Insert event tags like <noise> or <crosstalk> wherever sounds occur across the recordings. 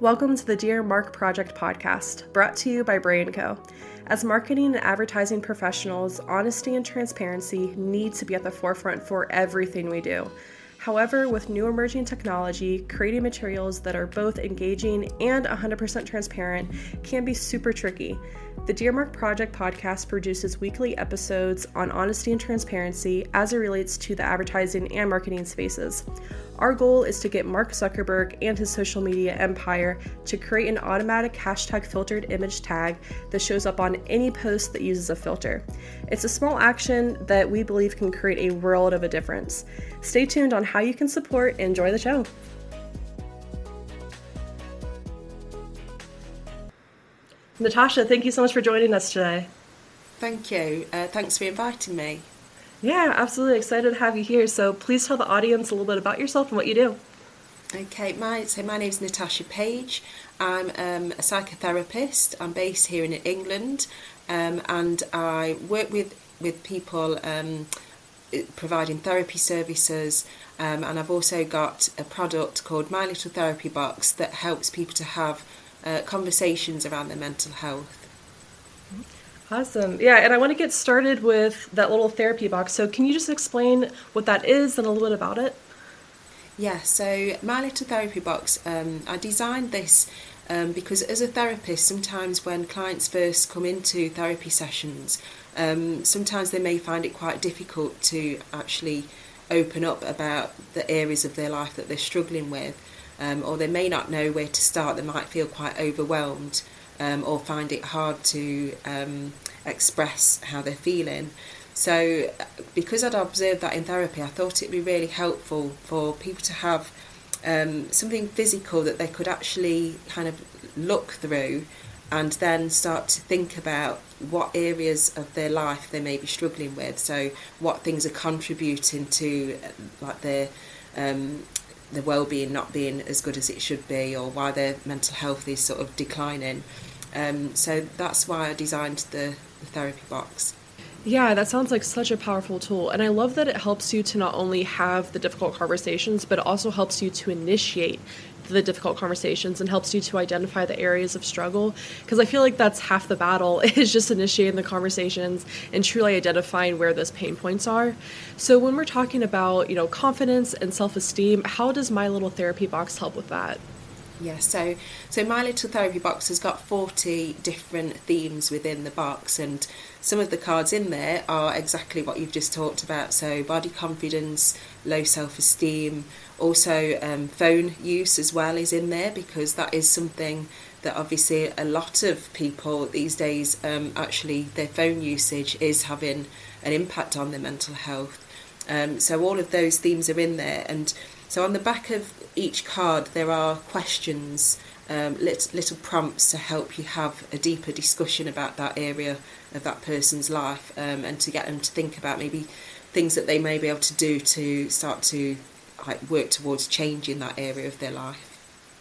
Welcome to the Dear Mark Project podcast, brought to you by Bray & Co. As marketing and advertising professionals, honesty and transparency need to be at the forefront for everything we do. However, with new emerging technology, creating materials that are both engaging and 100% transparent can be super tricky. The Dear Mark Project podcast produces weekly episodes on honesty and transparency as it relates to the advertising and marketing spaces. Our goal is to get Mark Zuckerberg and his social media empire to create an automatic hashtag filtered image tag that shows up on any post that uses a filter. It's a small action that we believe can create a world of a difference. Stay tuned on how you can support and enjoy the show. Natasha, thank you so much for joining us today. Thank you. Uh, thanks for inviting me. Yeah, absolutely excited to have you here. So please tell the audience a little bit about yourself and what you do. Okay, my so my name is Natasha Page. I'm um, a psychotherapist. I'm based here in England, um, and I work with with people um, providing therapy services. Um, and I've also got a product called My Little Therapy Box that helps people to have uh, conversations around their mental health. Awesome. Yeah, and I want to get started with that little therapy box. So, can you just explain what that is and a little bit about it? Yeah, so my little therapy box, um, I designed this um, because as a therapist, sometimes when clients first come into therapy sessions, um, sometimes they may find it quite difficult to actually open up about the areas of their life that they're struggling with um, or they may not know where to start. They might feel quite overwhelmed um, or find it hard to um, express how they're feeling. So, because I'd observed that in therapy, I thought it'd be really helpful for people to have um, something physical that they could actually kind of look through and then start to think about what areas of their life they may be struggling with. So, what things are contributing to like their um, the well-being not being as good as it should be or why their mental health is sort of declining um, so that's why I designed the, the therapy box yeah, that sounds like such a powerful tool. And I love that it helps you to not only have the difficult conversations, but also helps you to initiate the difficult conversations and helps you to identify the areas of struggle. Because i feel like that's half the battle <laughs> is just initiating the conversations and truly identifying where those pain points are. So when we're talking about you know confidence and self-esteem how does my little therapy box help with that yeah, so so my little therapy box has got 40 different themes within the box and some of the cards in there are exactly what you've just talked about. So body confidence, low self-esteem, also um, phone use as well is in there because that is something that obviously a lot of people these days um, actually their phone usage is having an impact on their mental health. Um, so all of those themes are in there and so on the back of each card there are questions, um, little, little prompts to help you have a deeper discussion about that area of that person's life um, and to get them to think about maybe things that they may be able to do to start to like work towards changing that area of their life.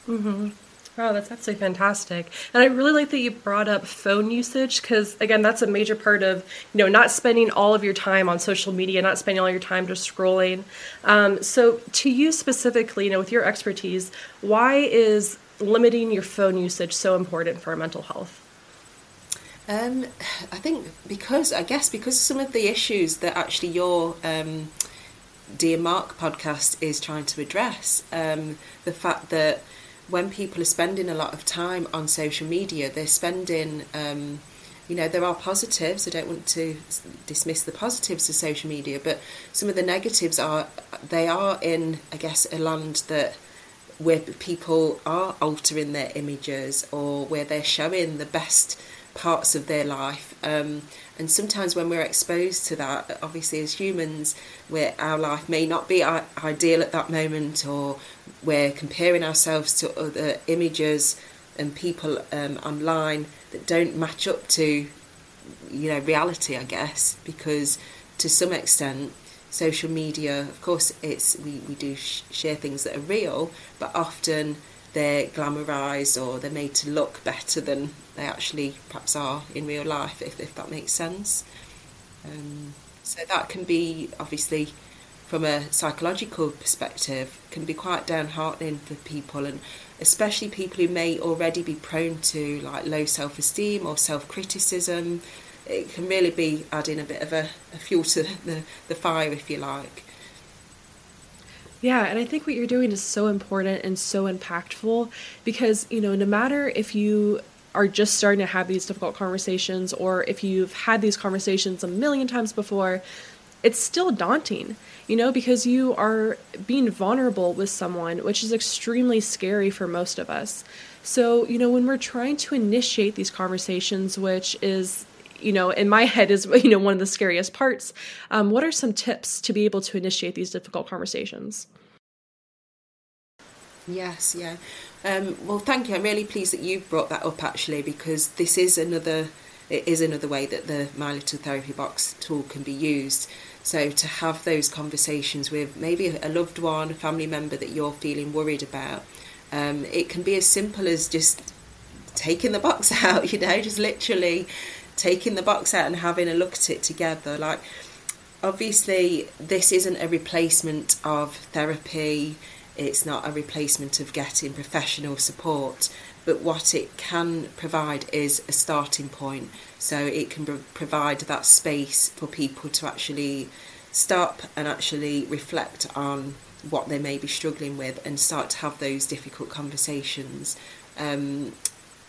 Mm-hmm. Wow, that's absolutely fantastic. And I really like that you brought up phone usage because, again, that's a major part of, you know, not spending all of your time on social media, not spending all your time just scrolling. Um, so, to you specifically, you know, with your expertise, why is limiting your phone usage so important for our mental health? Um, I think because, I guess, because some of the issues that actually your um, Dear Mark podcast is trying to address, um, the fact that when people are spending a lot of time on social media, they're spending, um, you know, there are positives. I don't want to dismiss the positives of social media, but some of the negatives are they are in, I guess, a land that where people are altering their images or where they're showing the best parts of their life. Um, and sometimes when we're exposed to that, obviously as humans, where our life may not be ideal at that moment, or we're comparing ourselves to other images and people um, online that don't match up to, you know, reality, I guess, because to some extent, social media, of course, it's we, we do sh- share things that are real, but often they're glamorized or they're made to look better than they actually perhaps are in real life, if, if that makes sense. Um, so that can be obviously from a psychological perspective can be quite downheartening for people and especially people who may already be prone to like low self-esteem or self-criticism it can really be adding a bit of a, a fuel to the, the fire if you like yeah, and I think what you're doing is so important and so impactful because, you know, no matter if you are just starting to have these difficult conversations or if you've had these conversations a million times before, it's still daunting, you know, because you are being vulnerable with someone, which is extremely scary for most of us. So, you know, when we're trying to initiate these conversations, which is you know, in my <laughs> head is you know one of the scariest parts. Um, what are some tips to be able to initiate these difficult conversations? Yes, yeah. Um, well, thank you. I'm really pleased that you brought that up actually, because this is another it is another way that the My Little Therapy Box tool can be used. So to have those conversations with maybe a loved one, a family member that you're feeling worried about, um, it can be as simple as just taking the box <laughs> out. You know, just literally taking the box out and having a look at it together. Like, obviously, this isn't a replacement of therapy, it's not a replacement of getting professional support, but what it can provide is a starting point. So, it can provide that space for people to actually stop and actually reflect on what they may be struggling with and start to have those difficult conversations. Um,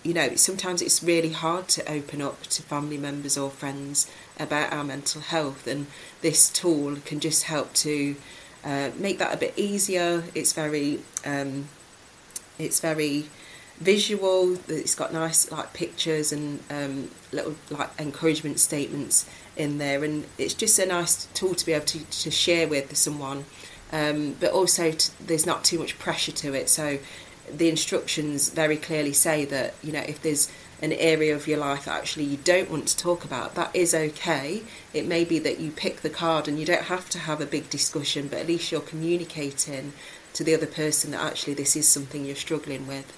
you know, sometimes it's really hard to open up to family members or friends about our mental health, and this tool can just help to uh, make that a bit easier. It's very, um, it's very visual. It's got nice like pictures and um, little like encouragement statements in there, and it's just a nice tool to be able to, to share with someone. Um, but also, to, there's not too much pressure to it, so the instructions very clearly say that you know if there's an area of your life that actually you don't want to talk about that is okay it may be that you pick the card and you don't have to have a big discussion but at least you're communicating to the other person that actually this is something you're struggling with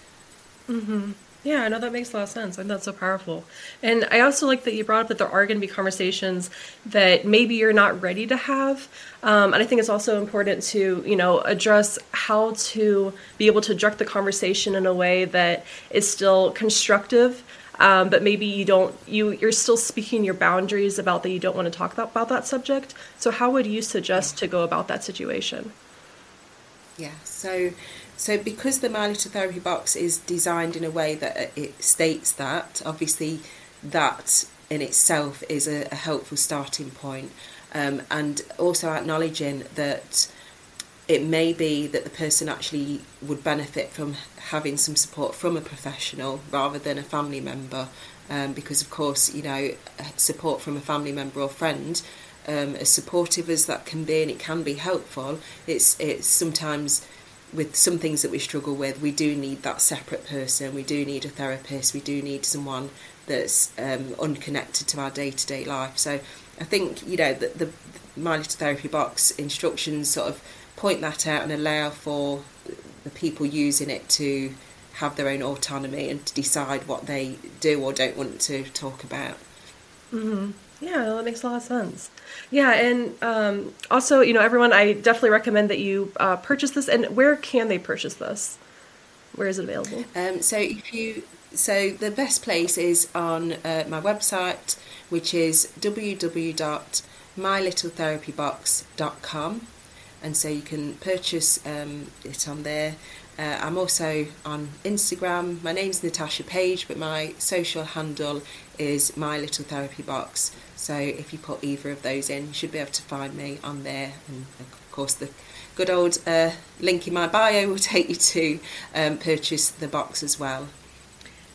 mm-hmm. Yeah, I know that makes a lot of sense. I think that's so powerful. And I also like that you brought up that there are going to be conversations that maybe you're not ready to have. Um, and I think it's also important to, you know, address how to be able to direct the conversation in a way that is still constructive. Um, but maybe you don't you you're still speaking your boundaries about that you don't want to talk about, about that subject so how would you suggest to go about that situation yeah so so, because the Little Therapy Box is designed in a way that it states that, obviously, that in itself is a, a helpful starting point, um, and also acknowledging that it may be that the person actually would benefit from having some support from a professional rather than a family member, um, because of course, you know, support from a family member or friend. Um, as supportive as that can be, and it can be helpful. It's it's sometimes with some things that we struggle with, we do need that separate person. We do need a therapist. We do need someone that's um, unconnected to our day to day life. So I think you know the, the My Little Therapy Box instructions sort of point that out and allow for the people using it to have their own autonomy and to decide what they do or don't want to talk about. Mm-hmm. Yeah, that makes a lot of sense. Yeah, and um, also, you know, everyone, I definitely recommend that you uh, purchase this. And where can they purchase this? Where is it available? Um, so if you, so the best place is on uh, my website, which is www.mylittletherapybox.com, and so you can purchase um, it on there. Uh, I'm also on Instagram. My name's Natasha Page, but my social handle is My Little Therapy Box. So if you put either of those in, you should be able to find me on there. And of course, the good old uh, link in my bio will <laughs> take you to um, purchase the box as well.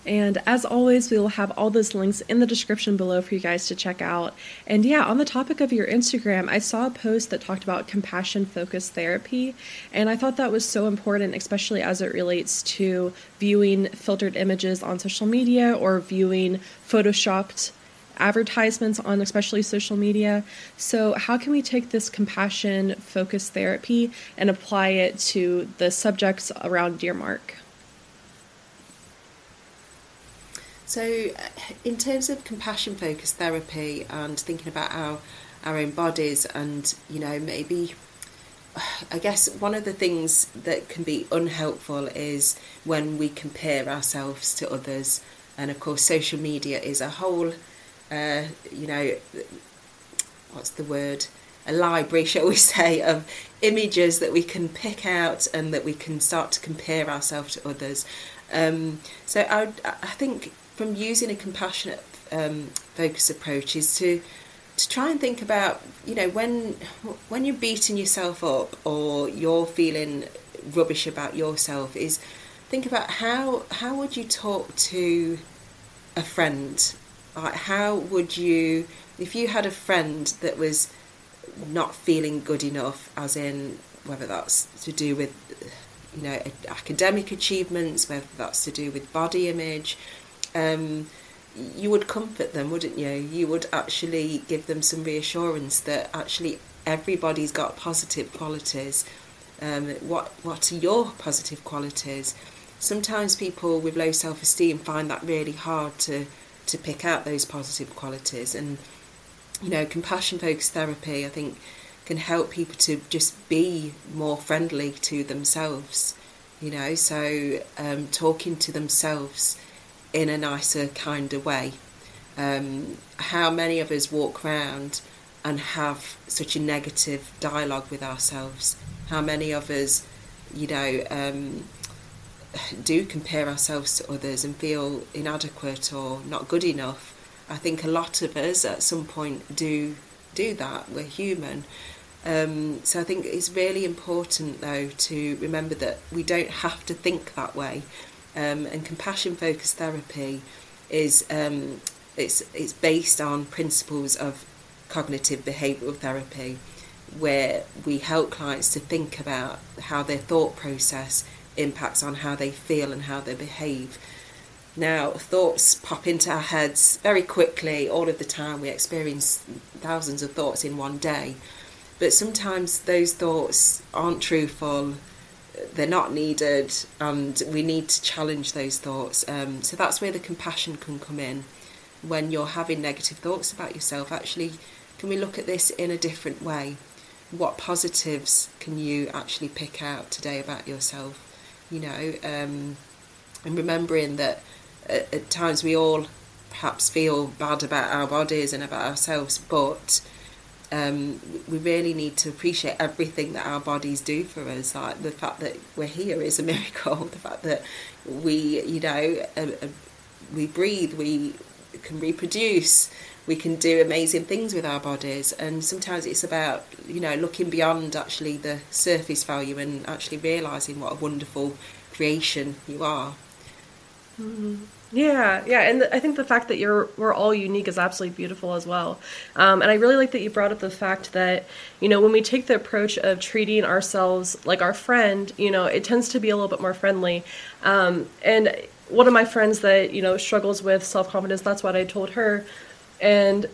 And as always, we will have all those links in the description below for you guys to check out. And yeah, on the topic of your Instagram, I saw a post that talked about compassion focused therapy. And I thought that was so important, especially as it relates to viewing filtered images on social media or viewing photoshopped advertisements on especially social media. So, how can we take this compassion focused therapy and apply it to the subjects around Dear Mark? So, uh, in terms of compassion focused therapy and thinking about our our own bodies and you know maybe I guess one of the things that can be unhelpful is when we compare ourselves to others, and of course, social media is a whole, uh, you know, what's the word? A library, <laughs> shall we say, of images that we can pick out and that we can start to compare ourselves to others. Um, so I, I think from using a compassionate um, focus approach is to to try and think about you know when when you're beating yourself up or you're feeling rubbish about yourself is think about how how would you talk to a friend? Like how would you if you had a friend that was not feeling good enough as in whether that's to do with you know academic achievements whether that's to do with body image um, you would comfort them, wouldn't you? You would actually give them some reassurance that actually everybody's got positive qualities. Um, what what are your positive qualities? Sometimes people with low self esteem find that really hard to to pick out those positive qualities, and you know, compassion focused therapy, I think, can help people to just be more friendly to themselves. You know, so um, talking to themselves in a nicer, kinder way. Um, how many of us walk around and have such a negative dialogue with ourselves? How many of us, you know, um, do compare ourselves to others and feel inadequate or not good enough? I think a lot of us at some point do do that. We're human. Um, so I think it's really important though to remember that we don't have to think that way um, and compassion focused therapy is um, it's it's based on principles of cognitive behavioural therapy, where we help clients to think about how their thought process impacts on how they feel and how they behave. Now, thoughts pop into our heads very quickly, all of the time. We experience thousands of thoughts in one day. But sometimes those thoughts aren't truthful, they're not needed and we need to challenge those thoughts. Um, so that's where the compassion can come in. When you're having negative thoughts about yourself actually can we look at this in a different way? What positives can you actually pick out today about yourself? You know um, and remembering that at, at times we all perhaps feel bad about our bodies and about ourselves but um, we really need to appreciate everything that our bodies do for us. Like the fact that we're here is a <laughs> miracle. The fact that we, you know, uh, uh, we breathe, we can reproduce, we can do amazing things with our bodies. And sometimes it's about, you know, looking beyond actually the surface value and actually realizing what a wonderful creation you are. Mm-hmm. Yeah, yeah, and the, I think the fact that you're we're all unique is absolutely beautiful as well. Um, and I really like that you brought up the fact that you know when we take the approach of treating ourselves like our friend, you know, it tends to be a little bit more friendly. Um, and one of my friends that you know struggles with self confidence, that's what I told her, and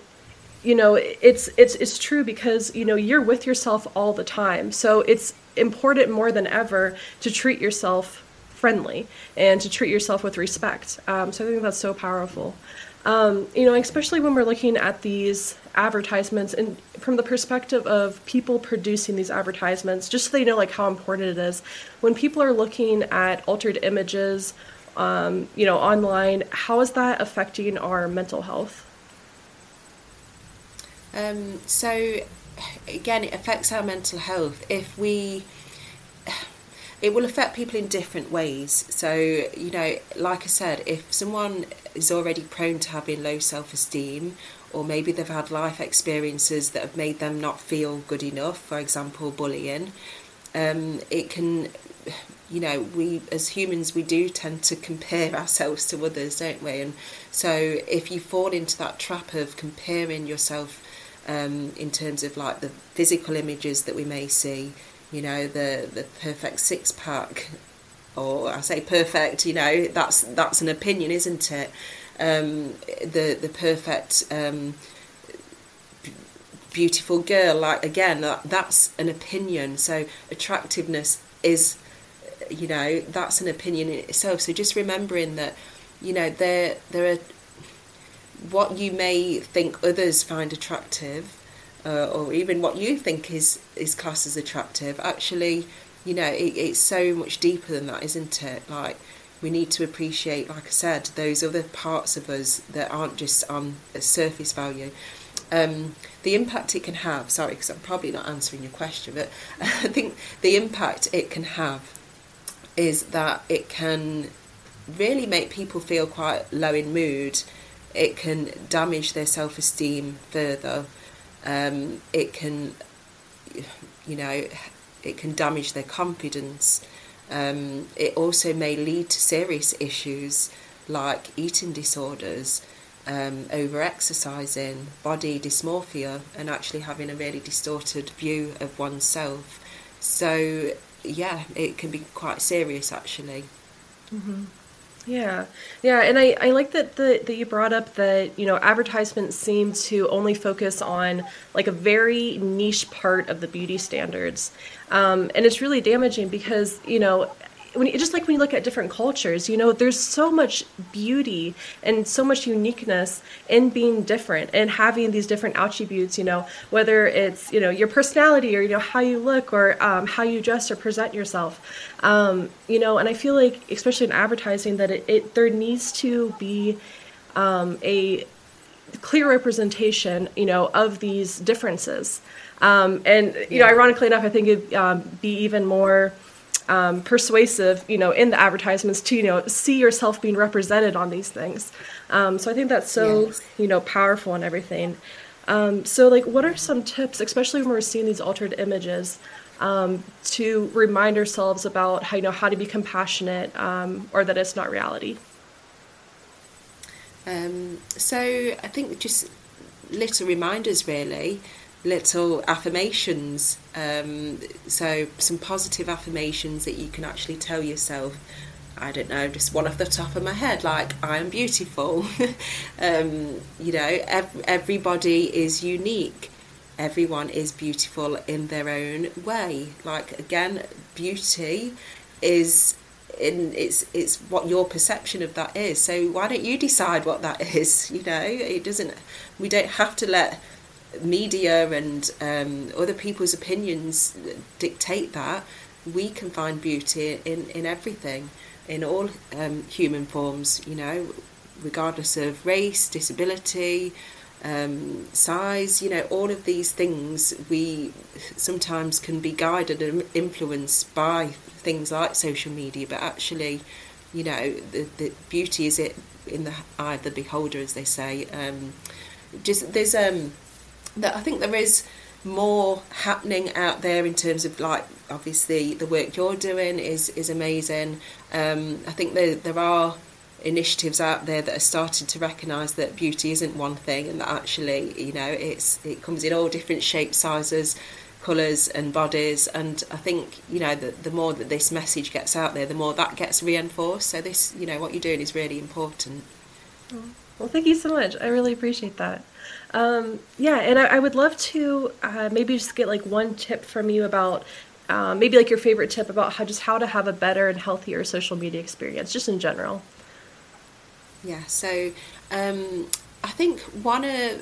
you know it's it's it's true because you know you're with yourself all the time, so it's important more than ever to treat yourself friendly and to treat yourself with respect. Um, so I think that's so powerful. Um, you know, especially when we're looking at these advertisements and from the perspective of people producing these advertisements, just so they know like how important it is. When people are looking at altered images, um, you know, online, how is that affecting our mental health? Um, so again, it affects our mental health if we it will affect people in different ways. So, you know, like I said, if someone is already prone to having low self esteem, or maybe they've had life experiences that have made them not feel good enough, for example, bullying, um, it can, you know, we as humans, we do tend to compare <laughs> ourselves to others, don't we? And so if you fall into that trap of comparing yourself um, in terms of like the physical images that we may see, you know the the perfect six pack or I say perfect you know that's that's an opinion isn't it? Um, the the perfect um, beautiful girl like again that, that's an opinion. So attractiveness is you know that's an opinion in itself. So just remembering that you know there there are what you may think others find attractive uh, or even what you think is is classed as attractive. Actually, you know, it, it's so much deeper than that, isn't it? Like we need to appreciate, like I said, those other parts of us that aren't just on a surface value. Um, the impact it can have, sorry, because I'm probably not answering your question, but <laughs> I think the impact it can have is that it can really make people feel quite low in mood. It can damage their self esteem further. Um, it can, you know, it can damage their confidence. Um, it also may lead to serious issues like eating disorders, um, over exercising, body dysmorphia, and actually having a really distorted view of oneself. So, yeah, it can be quite serious actually. Mm-hmm. Yeah, yeah, and I, I like that the that you brought up that you know advertisements seem to only focus on like a very niche part of the beauty standards, um, and it's really damaging because you know when you, just like when you look at different cultures, you know, there's so much beauty and so much uniqueness in being different and having these different attributes. You know, whether it's you know your personality or you know how you look or um, how you dress or present yourself. Um, you know, and I feel like especially in advertising that it, it there needs to be um, a clear representation, you know, of these differences. Um, and you know, ironically enough, I think it'd um, be even more um, persuasive, you know, in the advertisements to you know see yourself being represented on these things. Um, so I think that's so yes. you know powerful and everything. Um, so like, what are some tips, especially when we're seeing these altered images, um, to remind ourselves about how you know how to be compassionate um, or that it's not reality? Um, so I think just little reminders really little affirmations. Um, so, some positive affirmations that you can actually tell yourself. I don't know, just one off the top of my head, like I am beautiful. <laughs> um, you know, ev- everybody is unique. Everyone is beautiful in their own way. Like again, beauty is in it's it's what your perception of that is. So why don't you decide what that <laughs> is? You know, it doesn't. We don't have to let media and um, other people's opinions dictate that, we can find beauty in, in everything, in all um, human forms, you know, regardless of race, disability, um, size, you know, all of these things we sometimes can be guided and influenced by things like social media, but actually, you know, the, the beauty is it in the eye of the beholder, as they say. Um, just there's um that I think there is more happening out there in terms of like obviously the work you're doing is is amazing. Um, I think there there are initiatives out there that are starting to recognise that beauty isn't one thing and that actually you know it's it comes in all different shapes, sizes, colours and bodies and I think you know the, the more that this message gets out there the more that gets reinforced so this you know what you're doing is really important. Well thank you so much I really appreciate that. Um, yeah, and I, I, would love to uh, maybe just get like one tip from you about um, maybe like your favorite tip about how just how to have a better and healthier social media experience, just in general. Yeah, so um, I think one uh,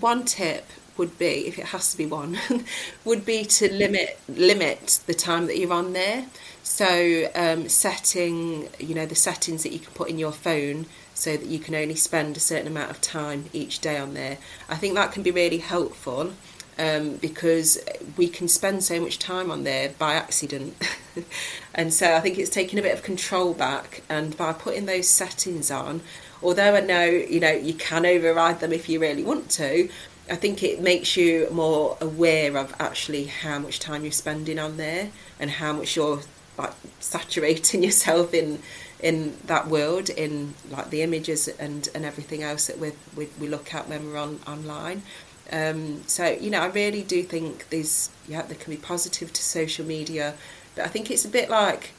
one tip would be, if it has to be one, <laughs> would be to limit limit the time that you're on there. So um, setting, you know, the settings that you can put in your phone so that you can only spend a certain amount of time each day on there. I think that can be really helpful um, because we can spend so much time on there by accident. <laughs> and so I think it's taking a bit of control back. And by putting those settings on, although I know, you know, you can override them if you really want to, I think it makes you more aware of actually how much time you're spending on there and how much you're like saturating <laughs> yourself in in that world, in like the images and, and everything else that we, we, we look at when we're on online. Um, so you know, I really do think there's yeah, there can be positive to social media, but I think it's a bit like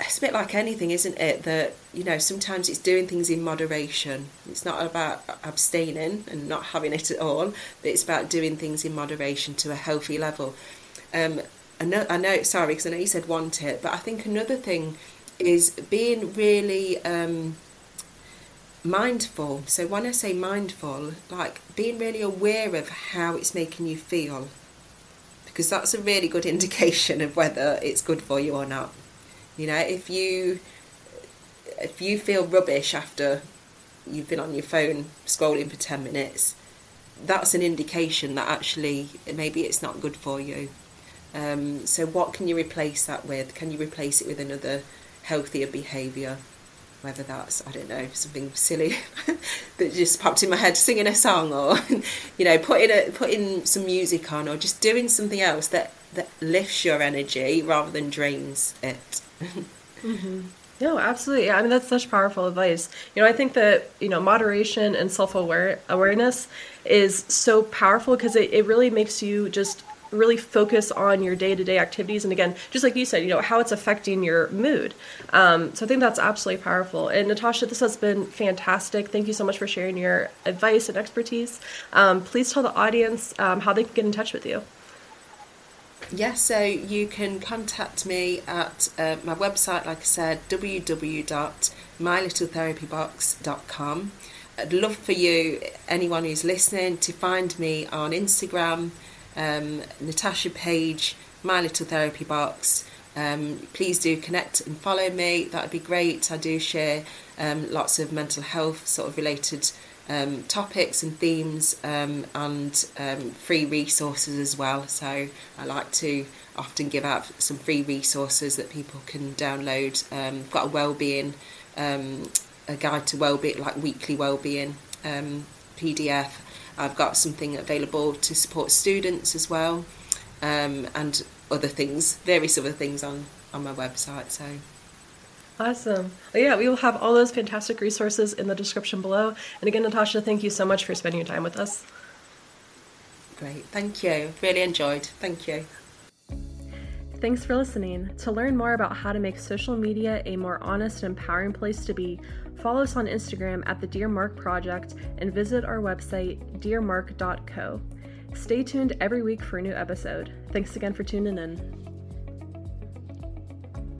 it's a bit like anything, isn't it? That you know, sometimes it's doing things in moderation. It's not about abstaining and not having it at all, but it's about doing things in moderation to a healthy level. Um, I know, I know. Sorry, because I know you said want it, but I think another thing is being really um, mindful. So when I say mindful, like being really aware of how it's making you feel, because that's a really good <laughs> indication of whether it's good for you or not. You know, if you if you feel rubbish after you've been on your phone scrolling for 10 minutes, that's an indication that actually maybe it's not good for you. Um, so, what can you replace that with? Can you replace it with another healthier behaviour? Whether that's, I don't know, something silly <laughs> that just popped in my head, singing a song, or <laughs> you know, putting a, putting some music on, or just doing something else that that lifts your energy rather than drains it. Mm-hmm. No, absolutely. Yeah, I mean that's such powerful advice. You know, I think that you know moderation and self aware awareness is so powerful because it, it really makes you just really focus on your day-to-day activities and again just like you said you know how it's affecting your mood um, so i think that's absolutely powerful and natasha this has been fantastic thank you so much for sharing your advice and expertise um, please tell the audience um, how they can get in touch with you Yes, so you can contact me at uh, my website, like I said, www.mylittletherapybox.com. I'd love for you, anyone who's listening, to find me on Instagram, um, Natasha Page, My Little Therapy Box. Um, please do connect and follow me. That would be great. I do share um, lots of mental health sort of related um, topics and themes um, and um, free resources as well. So I like to often give out some free resources that people can download. Um, got a well-being, um, a guide to well-being, like weekly well-being PDF. I've got something available to support students as well, and other things, various other things on on my website. So Awesome. Well, yeah, we will have all those fantastic resources in the description below. And again, Natasha, thank you so much for spending your time with us. Great. Thank you. Really enjoyed. Thank you. Thanks for listening. To learn more about how to make social media a more honest and empowering place to be, follow us on Instagram at the Dear Mark Project and visit our website, dearmark.co. Stay tuned every week for a new episode. Thanks again for tuning in.